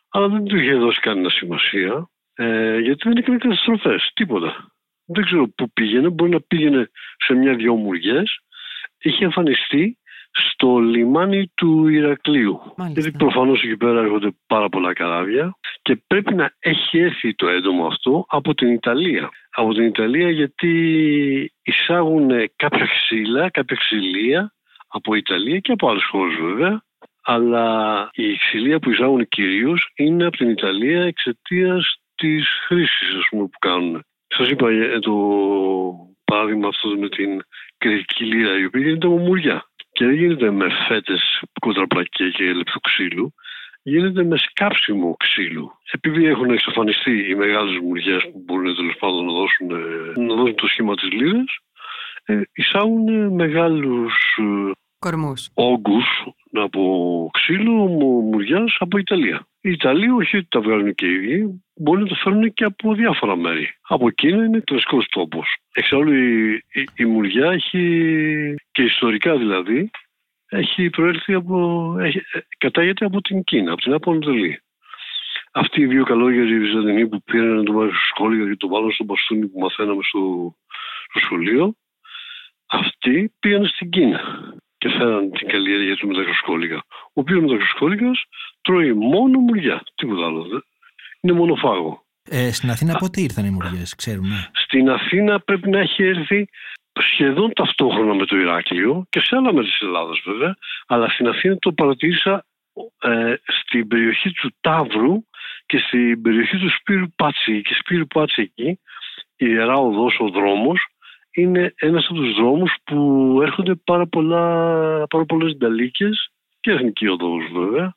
αλλά δεν του είχε δώσει κανένα σημασία. Ε, γιατί δεν έκανε καταστροφές. Τίποτα. Δεν ξέρω πού πήγαινε. Μπορεί να πήγαινε σε μια-δυο μουριέ. Είχε εμφανιστεί στο λιμάνι του Ηρακλείου. Μάλιστα. Γιατί προφανώς εκεί πέρα έρχονται πάρα πολλά καράβια και πρέπει να έχει έρθει το έντομο αυτό από την Ιταλία. Από την Ιταλία γιατί εισάγουν κάποια ξύλα, κάποια ξυλία από Ιταλία και από άλλες χώρες βέβαια. Αλλά η ξυλία που εισάγουν κυρίως είναι από την Ιταλία εξαιτίας της χρήσης που κάνουν. Σας είπα ε, το παράδειγμα αυτό με την κριτική λίρα, η οποία γίνεται από μουριά. Και δεν γίνεται με φέτες κοντραπλακέ και λεπτού ξύλου, γίνεται με σκάψιμο ξύλου. Επειδή έχουν εξαφανιστεί οι μεγάλες μουριέ που μπορούν τέλος πάντων να δώσουν, ε, να δώσουν το σχήμα της λίρα, ε, εισάγουν μεγάλους Κορμούς. όγκους από ξύλο μουριάς από Ιταλία. Οι Ιταλοί όχι ότι τα βγάζουν και οι ίδιοι, μπορεί να το φέρνουν και από διάφορα μέρη. Από Κίνα είναι κλασικό τόπο. Εξάλλου η, η, η μουριά έχει και ιστορικά δηλαδή έχει προέλθει από, έχει, ε, κατάγεται από την Κίνα, από την Απονατολή. Αυτοί οι δύο καλόγεροι Βυζαντινοί που πήραν να το βάλουν στο σχόλιο και το βάλουν στο μπαστούνι που μαθαίναμε στο, στο σχολείο, αυτοί πήγαν στην Κίνα και φέραν την καλλιέργεια του μετακροσκόλικα. Ο οποίος μετακροσκόλικα τρώει μόνο μουριά, τίποτα άλλο. δεν- Είναι μονοφάγο. Ε, στην Αθήνα πότε ήρθαν οι μουριές, ξέρουμε; Στην Αθήνα πρέπει να έχει έρθει σχεδόν ταυτόχρονα με το Ηράκλειο και σε άλλα μέρη της Ελλάδας βέβαια, αλλά στην Αθήνα το παρατήρησα ε, στην περιοχή του Ταύρου και στην περιοχή του Σπύρου Πάτσι. Και Σπύρου Πάτσι εκεί, η Ιερά Οδός, ο δρόμος, είναι ένας από τους δρόμους που έρχονται πάρα, πολλά, πάρα πολλές νταλίκες και εθνική οδός βέβαια,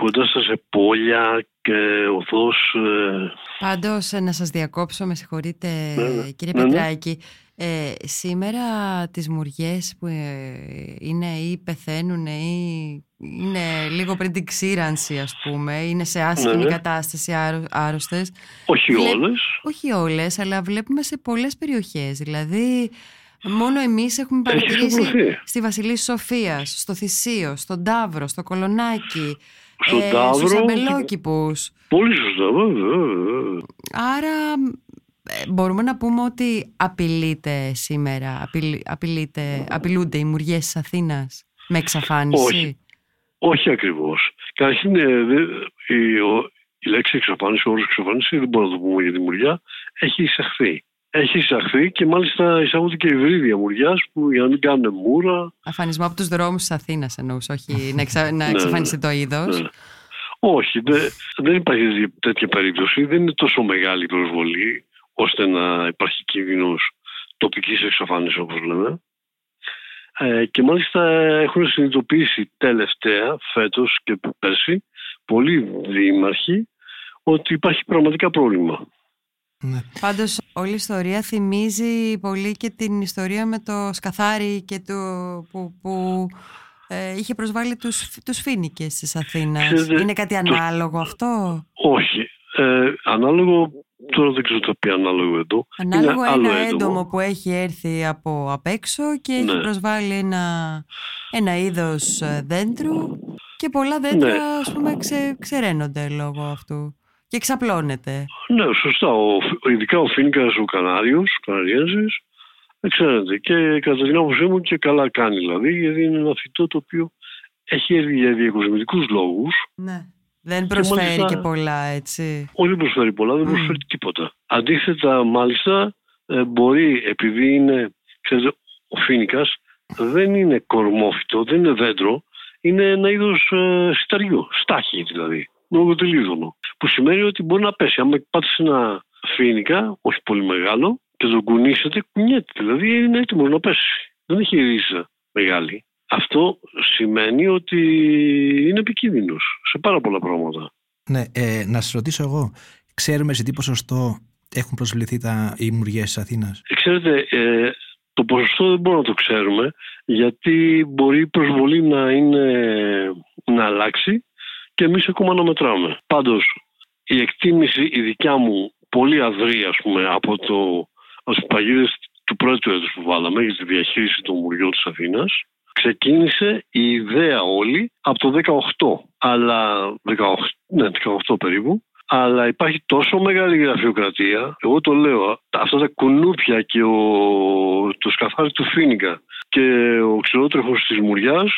κοντά στα σε πόλια και οδός ε, Πάντως, ε, να σας διακόψω, με συγχωρείτε Ναι, ναι. κύριε Ναι, ναι. Πετράκη. Ε, σήμερα τις μουριές που ε, είναι ή πεθαίνουν ή είναι λίγο πριν την ξύρανση ας πούμε, είναι σε άσχημη Ναι, ναι. κατάσταση άρρω, άρρωστες. όχι Βλέ- όλες, Όχι όλες, αλλά βλέπουμε σε πολλές περιοχές. Δηλαδή, μόνο εμείς έχουμε Έχει παρατηρήσει εξαπλωθεί. στη Βασιλή Σοφίας, στο Θησίο, στον Ταύρο, στο Κολονάκι, Στον στους Ταύρο. αμπελόκηπους. Πολύ σωστά, βέβαια, βέβαια. Άρα ε, μπορούμε να πούμε ότι απειλείται σήμερα, απειλ- απειλείται, απειλούνται οι μουριές της Αθήνας με εξαφάνιση; Όχι. Όχι ακριβώς. Καταρχήν, ε, δε- η, ο- η λέξη εξαφάνιση, ο όρος εξαφάνιση, δεν μπορούμε να το πούμε για τη μουριά, έχει εισαχθεί. Έχει εισαχθεί και μάλιστα εισάγονται και υβρίδια μουριάς που για να μην κάνουν μούρα. Αφανισμό από τους δρόμους της Αθήνας εννοούσα, όχι να, εξα... να Ναι, εξαφανιστεί ναι. το είδος. Ναι. Όχι, δε- δεν υπάρχει τέτοια περίπτωση. Δεν είναι τόσο μεγάλη η προσβολή ώστε να υπάρχει κίνδυνος τοπικής εξαφάνισης όπως λέμε. Ε, και μάλιστα έχουν συνειδητοποιήσει τελευταία, φέτος και πέρσι, πολλοί δήμαρχοι ότι υπάρχει πραγματικά πρόβλημα. Ναι. Πάντως όλη η ιστορία θυμίζει πολύ και την ιστορία με το Σκαθάρι και το που, που ε, είχε προσβάλει τους, τους φίνικες της Αθήνας. Είναι κάτι ανάλογο αυτό; Όχι. Ε, ανάλογο, τώρα δεν ξέρω το πει ανάλογο εδώ. Ανάλογο είναι ένα έντομο. που έχει έρθει από απ' έξω και έχει ναι. προσβάλει ένα, ένα είδος ε, δέντρου και πολλά δέντρα ναι. ας πούμε ξε, ξεραίνονται λόγω αυτού και εξαπλώνεται. Ναι, σωστά. Ο, ειδικά ο Φίνικας, ο Κανάριος, ο Καναριένσης, ξέρετε. Και κατά την άποψή μου και καλά κάνει δηλαδή, γιατί είναι ένα φυτό το οποίο έχει έρθει για διακοσμητικούς λόγους. Ναι. Δεν προσφέρει και, πολλά, έτσι. Όχι, δεν προσφέρει πολλά, δεν προσφέρει τίποτα. Αντίθετα, μάλιστα, ε, μπορεί, επειδή είναι, ξέρετε, ο Φίνικας δεν είναι κορμόφυτο, δεν είναι δέντρο, είναι ένα είδος ε, σιταριού, στάχη δηλαδή, λογοτελίδωνο. Που σημαίνει ότι μπορεί να πέσει. Αν πάτε σε ένα Φίνικα, όχι πολύ μεγάλο, και τον κουνήσετε, κουνιέται. Δηλαδή είναι έτοιμο να πέσει. Δεν έχει ρίζα μεγάλη. Αυτό σημαίνει ότι είναι επικίνδυνος σε πάρα πολλά πράγματα. Ναι, ε, να σας ρωτήσω εγώ, ξέρουμε σε τι ποσοστό έχουν προσβληθεί τα, οι μουριέ της Αθήνας; Ε, ξέρετε, ε, το ποσοστό δεν μπορούμε να το ξέρουμε γιατί μπορεί η προσβολή να, είναι, να αλλάξει και εμείς ακόμα να μετράμε. Πάντως, η εκτίμηση η δικιά μου πολύ αδρή ας πούμε από το από παγίδες του πρώτου έτους που βάλαμε για τη διαχείριση των μουριών της Αθήνας ξεκίνησε η ιδέα όλη από το 18 αλλά 18, ναι, 18 περίπου αλλά υπάρχει τόσο μεγάλη γραφειοκρατία εγώ το λέω αυτά τα κουνούπια και ο, το σκαφάρι του Φίνικα και ο ξερότρεχος της Μουριάς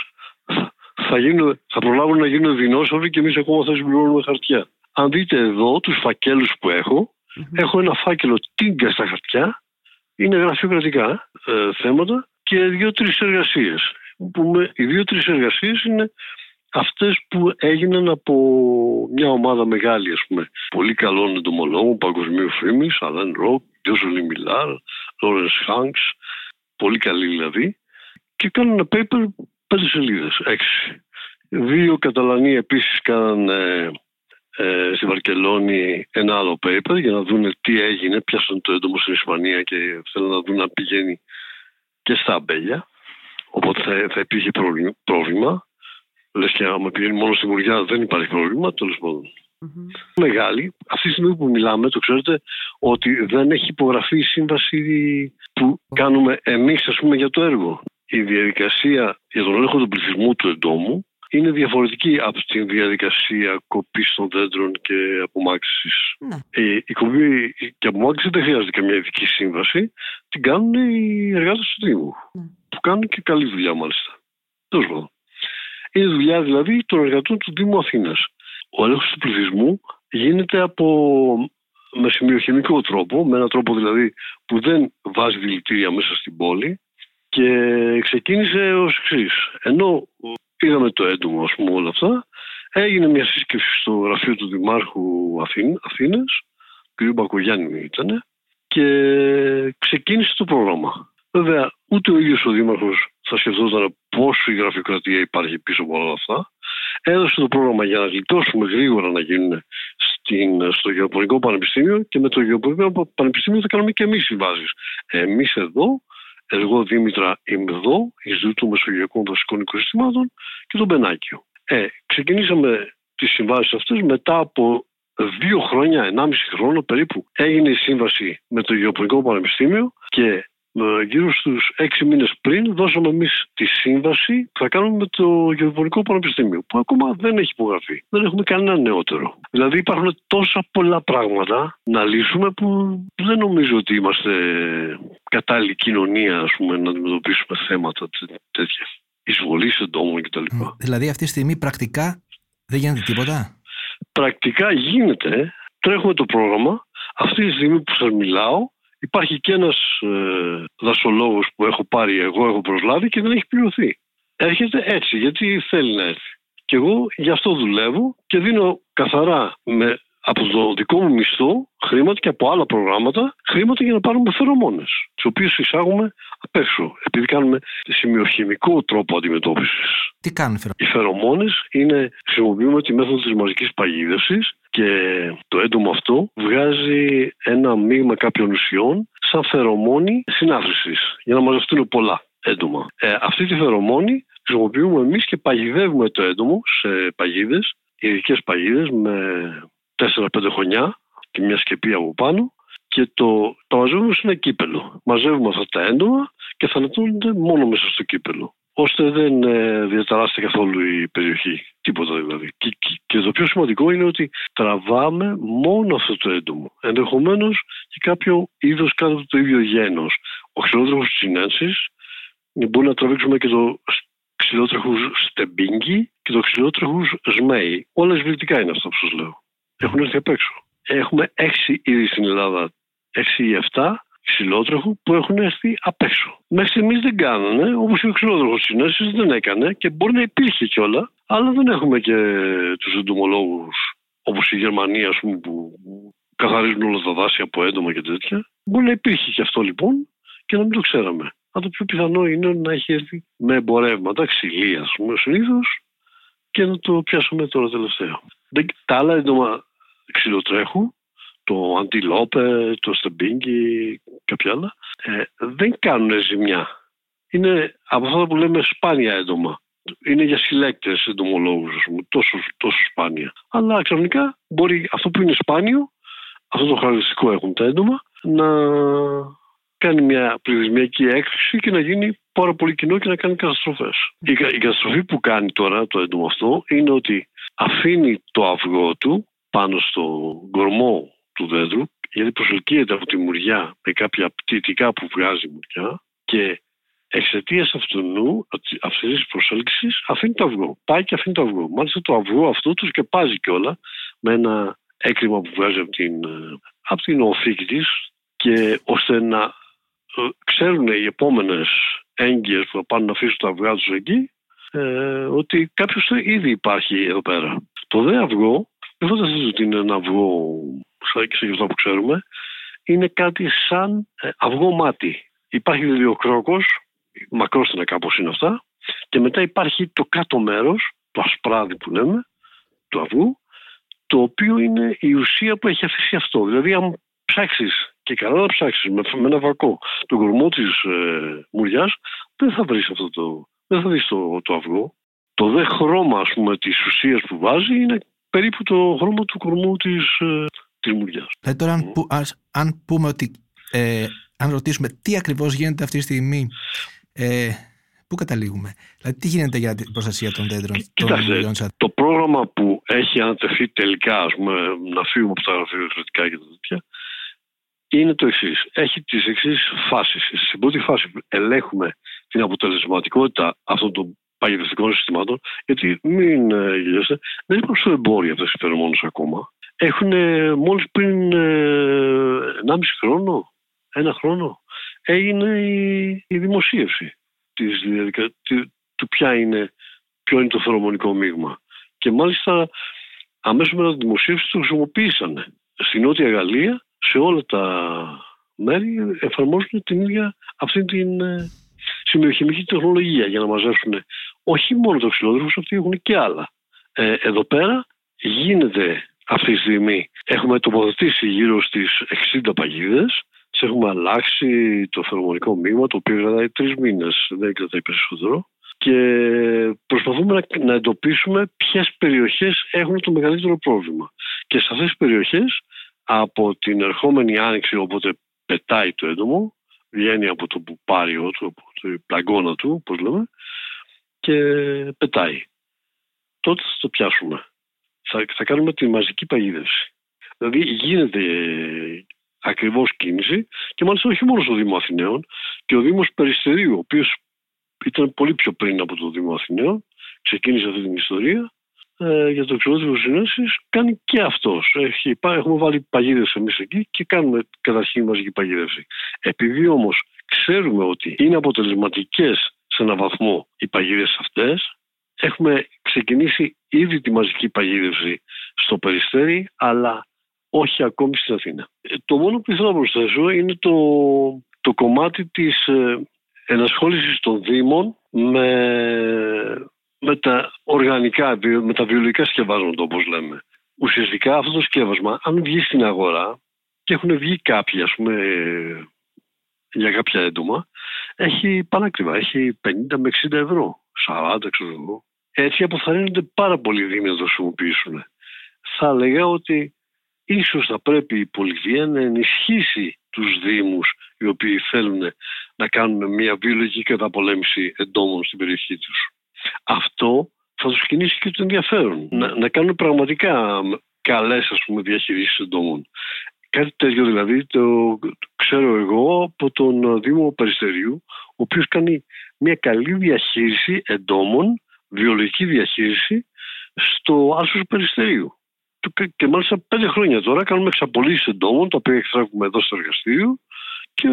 θα, γίνουν, θα προλάβουν να γίνουν δεινόσαυροι και εμείς ακόμα θα συμπληρώνουμε χαρτιά. Αν δείτε εδώ τους φακέλους που έχω, έχω ένα φάκελο τίγκα στα χαρτιά, είναι γραφειοκρατικά ε, θέματα και δύο-τρεις εργασίες. οι δύο-τρεις εργασίες είναι αυτές που έγιναν από μια ομάδα μεγάλη, ας πούμε, πολύ καλών εντομολόγων, παγκοσμίου φήμης, Αλέν Ροκ, Γιώζολη Μιλάρ, Λόρενς Χάνξ, πολύ καλή δηλαδή, και κάνουν ένα paper πέντε σελίδες, έξι. Δύο Καταλανοί επίσης κάναν ε, ε, στη Βαρκελόνη ένα άλλο paper για να δουν τι έγινε, πιάσαν το έντομο στην Ισπανία και θέλουν να δουν αν πηγαίνει και στα αμπέλια. Οπότε θα, θα υπήρχε πρόβλημα. Λες και άμα πηγαίνει μόνο στη Μουριά δεν υπάρχει πρόβλημα, τέλος πάντων. Mm-hmm. Μεγάλη. Αυτή τη στιγμή που μιλάμε, το ξέρετε, ότι δεν έχει υπογραφεί η σύμβαση που κάνουμε εμείς, ας πούμε, για το έργο η διαδικασία για τον έλεγχο του πληθυσμού του εντόμου είναι διαφορετική από τη διαδικασία κοπής των δέντρων και απομάκρυσης. Ναι. Η, η κοπή και απομάκρυση δεν χρειάζεται καμία ειδική σύμβαση. Την κάνουν οι εργάτες του Δήμου. Ναι. Που κάνουν και καλή δουλειά μάλιστα. Τέλος πάντων. Είναι δουλειά δηλαδή των εργατών του Δήμου Αθήνας. Ο έλεγχος του πληθυσμού γίνεται από με σημειοχημικό τρόπο, με έναν τρόπο δηλαδή που δεν βάζει δηλητήρια μέσα στην πόλη, και ξεκίνησε ως εξής. Ενώ είδαμε το έντομο, ας πούμε, όλα αυτά, έγινε μια σύσκεψη στο γραφείο του Δημάρχου Αθήνα, κ. Μπακογιάννη ήταν, και ξεκίνησε το πρόγραμμα. Βέβαια, ούτε ο ίδιος ο Δήμαρχος θα σκεφτόταν πόσο η γραφειοκρατία υπάρχει πίσω από όλα αυτά. Έδωσε το πρόγραμμα για να γλιτώσουμε γρήγορα να γίνουν στην, στο Γεωπονικό Πανεπιστήμιο και με το Γεωπονικό Πανεπιστήμιο θα κάνουμε και εμείς συμβάσει. Εμείς εδώ εγώ Δήμητρα είμαι εδώ, εις του Μεσογειακών Βασικών Οικοσυστημάτων και τον Μπενάκιο. Ε, ξεκινήσαμε τις συμβάσεις αυτές μετά από δύο χρόνια, ενάμιση χρόνο περίπου έγινε η σύμβαση με το Γεωπονικό Πανεπιστήμιο και ε, γύρω στους έξι μήνες πριν δώσαμε εμείς τη σύμβαση που θα κάνουμε με το Γεωπονικό Πανεπιστήμιο, που ακόμα δεν έχει υπογραφεί. Δεν έχουμε κανένα νεότερο. Δηλαδή υπάρχουν τόσα πολλά πράγματα να λύσουμε που δεν νομίζω ότι είμαστε κατάλληλη κοινωνία ας πούμε, να αντιμετωπίσουμε θέματα τέτοια. Εισβολής εντόμων κτλ. Δηλαδή αυτή τη στιγμή πρακτικά δεν γίνεται τίποτα; Πρακτικά γίνεται. Τρέχουμε το πρόγραμμα. Αυτή τη στιγμή που σας μιλάω Υπάρχει και ένας ε, δασολόγος που έχω πάρει εγώ, έχω προσλάβει και δεν έχει πληρωθεί. Έρχεται έτσι γιατί θέλει να έρθει. Και εγώ γι' αυτό δουλεύω και δίνω καθαρά με από το δικό μου μισθό χρήματα και από άλλα προγράμματα χρήματα για να πάρουμε φερομόνες, τις οποίες εισάγουμε απ' έξω, επειδή κάνουμε σημειοχημικό τρόπο αντιμετώπισης. Τι κάνουν φερομόνε. Οι φερομόνες είναι, χρησιμοποιούμε τη μέθοδο της μαζικής παγίδευσης και το έντομο αυτό βγάζει ένα μείγμα κάποιων ουσιών σαν φερομόνη συνάθρησης για να μαζευτούν πολλά έντομα. Ε, αυτή τη φερομόνη χρησιμοποιούμε εμείς και παγιδεύουμε το έντομο σε παγίδες, ειδικές παγίδες με 4-5 χρονιά και μια σκεπή από πάνω και το, το μαζεύουμε σε ένα κύπελο. Μαζεύουμε αυτά τα έντομα και θανατώνονται μόνο μέσα στο κύπελο. Ώστε δεν ε, διαταράσσεται καθόλου η περιοχή. Τίποτα δηλαδή. Και, και, και, το πιο σημαντικό είναι ότι τραβάμε μόνο αυτό το έντομο. Ενδεχομένως και κάποιο είδος κάτω από το ίδιο γένος. Ο ξυλότροχο της συνένση μπορεί να τραβήξουμε και το ξυλότροχο στεμπίνγκι και το ξυλότροχο σμέι. Όλα σβητικά είναι αυτά που σας λέω έχουν έρθει απ' έξω. Έχουμε έξι ήδη στην Ελλάδα, έξι ή εφτά ξυλότροχου που έχουν έρθει απ' έξω. Μέχρι στιγμής δεν κάνανε, όπως και ο ξυλότροχο συνέστη δεν έκανε και μπορεί να υπήρχε κιόλα, αλλά δεν έχουμε και τους εντομολόγους όπως η Γερμανία, ας πούμε, που καθαρίζουν όλα τα δάση από έντομα και τέτοια. Μπορεί να υπήρχε και αυτό λοιπόν και να μην το ξέραμε. Αλλά το πιο πιθανό είναι να έχει έρθει με εμπορεύματα, ξυλία, ας πούμε, συνήθως και να το πιάσουμε τώρα τελευταίο. Τα άλλα έντομα ξυλοτρέχου, το αντιλόπε, το στεμπίνγκι, κάποια άλλα, ε, δεν κάνουν ζημιά. Είναι από αυτά που λέμε σπάνια έντομα. Είναι για συλλέκτες εντομολόγους, τόσο, τόσο σπάνια. Αλλά ξαφνικά μπορεί αυτό που είναι σπάνιο, αυτό το χαρακτηριστικό έχουν τα έντομα, να κάνει μια πληθυσμιακή έκρηξη και να γίνει πάρα πολύ κοινό και να κάνει καταστροφές. Η, η καταστροφή που κάνει τώρα το έντομο αυτό είναι ότι αφήνει το αυγό του πάνω στο κορμό του δέντρου γιατί προσελκύεται από τη μουριά με κάποια πτυτικά που βγάζει η μουριά και εξαιτίας αυτού αυτή της προσέλκυσης αφήνει το αυγό. Πάει και αφήνει το αυγό. Μάλιστα το αυγό αυτό τους σκεπάζει κιόλα με ένα έκρημα που βγάζει από την, από την οθήκη της και ώστε να ε, ξέρουν οι επόμενες έγκυες που θα πάνε να αφήσουν τα αυγά τους εκεί ε, ότι κάποιος ήδη υπάρχει εδώ πέρα. Το δε αυγό, δεν φανταστείτε ότι είναι ένα αυγό σαν και σε αυτό που ξέρουμε, είναι κάτι σαν ε, αυγό μάτι. Υπάρχει δηλαδή ο κρόκος, μακρόστινα κάπως είναι αυτά, και μετά υπάρχει το κάτω μέρος, το ασπράδι που λέμε, του αυγού, το οποίο είναι η ουσία που έχει αφήσει αυτό. Δηλαδή, αν ψάξεις και καλά να ψάξεις με, με ένα βακό τον κορμό της ε, μουριά, δεν θα βρεις αυτό το, δεν θα δεις το, το αυγό. Το δε χρώμα ας πούμε της ουσίας που βάζει είναι περίπου το χρώμα του κορμού της, ε, της μουριάς. Δηλαδή τώρα αν, που, αν πούμε ότι ε, αν ρωτήσουμε τι ακριβώς γίνεται αυτή τη στιγμή ε, Πού καταλήγουμε, δηλαδή τι γίνεται για την προστασία των δέντρων Κοιτάξτε, των το πρόγραμμα που έχει ανατεθεί τελικά, ας πούμε, να φύγουμε από τα γραφειοκρατικά και τα τέτοια, είναι το εξής. Έχει τις εξής φάσεις. Στην πρώτη φάση ελέγχουμε την αποτελεσματικότητα αυτών των παγιδευτικών συστημάτων, γιατί μην ε, γελιέστε, δεν υπάρχουν στο εμπόριο αυτές οι φερομόνε ακόμα. Έχουν ε, μόλις πριν ε, 1,5 χρόνο, ένα χρόνο, έγινε η, η δημοσίευση της διαδικα... του ποια είναι, ποιο είναι το φερομονικό μείγμα. Και μάλιστα αμέσως μετά τη δημοσίευση το χρησιμοποίησαν στην Νότια Γαλλία σε όλα τα μέρη εφαρμόζουν την ίδια αυτή την ε, σημειοχημική τεχνολογία για να μαζέψουν όχι μόνο το ξυλόδρομο, αυτοί έχουν και άλλα. Ε, εδώ πέρα γίνεται αυτή τη στιγμή, έχουμε τοποθετήσει γύρω στις 60 παγίδες, τις έχουμε αλλάξει το φερομονικό μείγμα, το οποίο κρατάει τρεις μήνες, δεν κρατάει περισσότερο. Και προσπαθούμε να, να εντοπίσουμε ποιες περιοχές έχουν το μεγαλύτερο πρόβλημα. Και σε αυτές τις περιοχές από την ερχόμενη άνοιξη όποτε πετάει το έντομο, βγαίνει από το πουπάριο του, από το πλαγκόνα του, όπως λέμε, και πετάει. Τότε θα το πιάσουμε. Θα, θα κάνουμε τη μαζική παγίδευση. Δηλαδή γίνεται ακριβώς κίνηση και μάλιστα όχι μόνο στο Δήμο Αθηναίων και ο Δήμος Περιστερίου, ο οποίος ήταν πολύ πιο πριν από το Δήμο Αθηναίων, ξεκίνησε αυτή την ιστορία ε, για το εξοδότημα συνένεση κάνει και αυτός. Έχουμε βάλει παγίδες εμείς εκεί και κάνουμε καταρχήν μαζική παγίδευση. Επειδή όμως ξέρουμε ότι είναι αποτελεσματικές σε έναν βαθμό οι παγίδες αυτές, έχουμε ξεκινήσει ήδη τη μαζική παγίδευση στο περιστέρι, αλλά όχι ακόμη στην Αθήνα. Ε, το μόνο που ήθελα να προσθέσω είναι το, το κομμάτι της ε, ενασχόλησης των Δήμων με, με τα οργανικά, με τα βιολογικά σκευάσματα όπως λέμε. Ουσιαστικά αυτό το σκεύασμα, αν βγει στην αγορά και έχουν βγει κάποιοι ας πούμε για κάποια έντομα, έχει πανάκριβα, έχει 50 με 60 ευρώ, 40 ξέρω εγώ. Έτσι αποθαρρύνονται πάρα πολύ δήμοι να το χρησιμοποιήσουν. Θα έλεγα ότι ίσως θα πρέπει η πολιτεία να ενισχύσει τους δήμους οι οποίοι θέλουν να κάνουν μια βιολογική καταπολέμηση εντόμων στην περιοχή τους. Αυτό θα τους κινήσει και το ενδιαφέρον. Να, να κάνουν πραγματικά καλές ας πούμε διαχειρήσεις εντόμων. Κάτι τέτοιο δηλαδή το ξέρω εγώ από τον Δήμο Περιστερίου ο οποίος κάνει μια καλή διαχείριση εντόμων, βιολογική διαχείριση στο άσος Περιστερίου. Και μάλιστα πέντε χρόνια τώρα κάνουμε εξαπολύσεις εντόμων τα οποία εξτράκουμε εδώ στο εργαστήριο και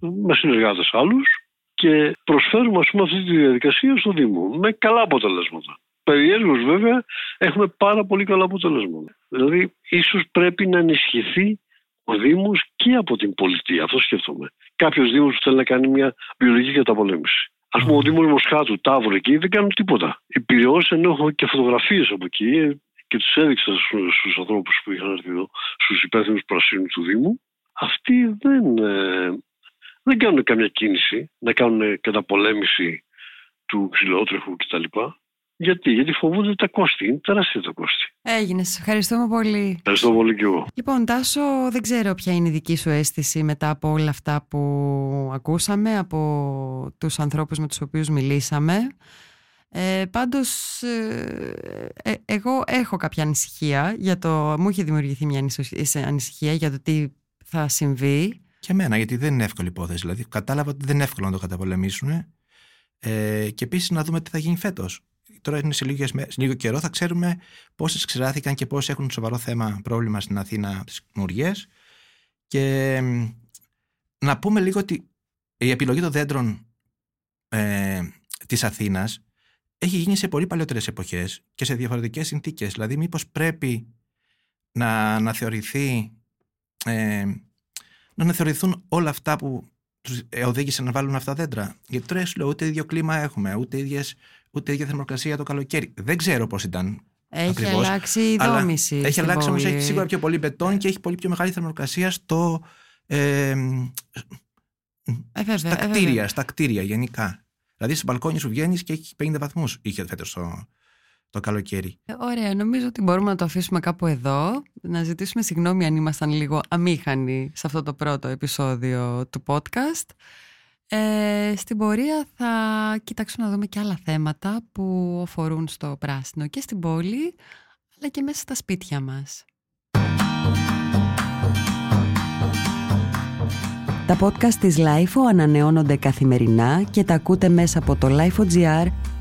με συνεργάτες άλλους και προσφέρουμε ας πούμε αυτή τη διαδικασία στο Δήμο με καλά αποτελέσματα. Περιέργως βέβαια έχουμε πάρα πολύ καλά αποτελέσματα. Δηλαδή ίσως πρέπει να ενισχυθεί ο Δήμος και από την πολιτεία. Αυτό σκέφτομαι. Κάποιος Δήμος που θέλει να κάνει μια βιολογική καταπολέμηση. Α πούμε, ο Δήμος Μοσχάτου, Ταύρου εκεί δεν κάνουν τίποτα. Οι Πυραιό, ενώ έχω και φωτογραφίες από εκεί και του έδειξα στους ανθρώπους που είχαν έρθει εδώ, στους υπεύθυνους πρασίνους του Δήμου, αυτοί δεν, ε, δεν κάνουν καμιά κίνηση να κάνουν καταπολέμηση του ξυλότρεχου κτλ. Γιατί, γιατί φοβούνται τα κόστη. Είναι τεράστια τα κόστη. Έγινε. Ευχαριστούμε πολύ. Ευχαριστώ πολύ και εγώ. Λοιπόν, Τάσο, δεν ξέρω ποια είναι η δική σου αίσθηση μετά από όλα αυτά που ακούσαμε από τους ανθρώπους με τους οποίους μιλήσαμε. Ε, πάντως, ε, ε, εγώ έχω κάποια ανησυχία για το... Μου είχε δημιουργηθεί μια ανησυχία για το τι θα συμβεί. Και εμένα, γιατί δεν είναι εύκολη υπόθεση. Δηλαδή, κατάλαβα ότι δεν είναι εύκολο να το καταπολεμήσουν. Ε, και επίσης να δούμε τι θα γίνει φέτος τώρα είναι σε, λίγες, σε λίγο καιρό, θα ξέρουμε πόσες ξεράθηκαν και πόσε έχουν σοβαρό θέμα πρόβλημα στην Αθήνα τι μουριέ. Και να πούμε λίγο ότι η επιλογή των δέντρων ε, της Αθήνας έχει γίνει σε πολύ παλιότερες εποχές και σε διαφορετικές συνθήκες. Δηλαδή μήπως πρέπει να, να θεωρηθεί ε, να θεωρηθούν όλα αυτά που τους οδήγησαν να βάλουν αυτά τα δέντρα. Γιατί τώρα σου λέω ούτε ίδιο κλίμα έχουμε, ούτε ίδιες ούτε ίδια θερμοκρασία το καλοκαίρι. Δεν ξέρω πώς ήταν. Έχει ακριβώς, αλλάξει η δόμηση. Έχει αλλάξει όμως, έχει σίγουρα πιο πολύ μπετόν και έχει πολύ πιο μεγάλη θερμοκρασία στο. Ε, ε, στα, κτίρια, στα κτίρια γενικά. Δηλαδή, στο μπαλκόνι σου βγαίνεις και έχει 50 βαθμούς. Είχε φέτος το, το καλοκαίρι. Ε, ωραία, νομίζω ότι μπορούμε να το αφήσουμε κάπου εδώ. Να ζητήσουμε συγγνώμη αν ήμασταν λίγο αμήχανοι σε αυτό το πρώτο επεισόδιο του podcast. Ε, στην πορεία θα κοιτάξουμε να δούμε και άλλα θέματα που αφορούν στο πράσινο και στην πόλη, αλλά και μέσα στα σπίτια μας. Τα podcast της LIFO ανανεώνονται καθημερινά και τα ακούτε μέσα από το LIFO.gr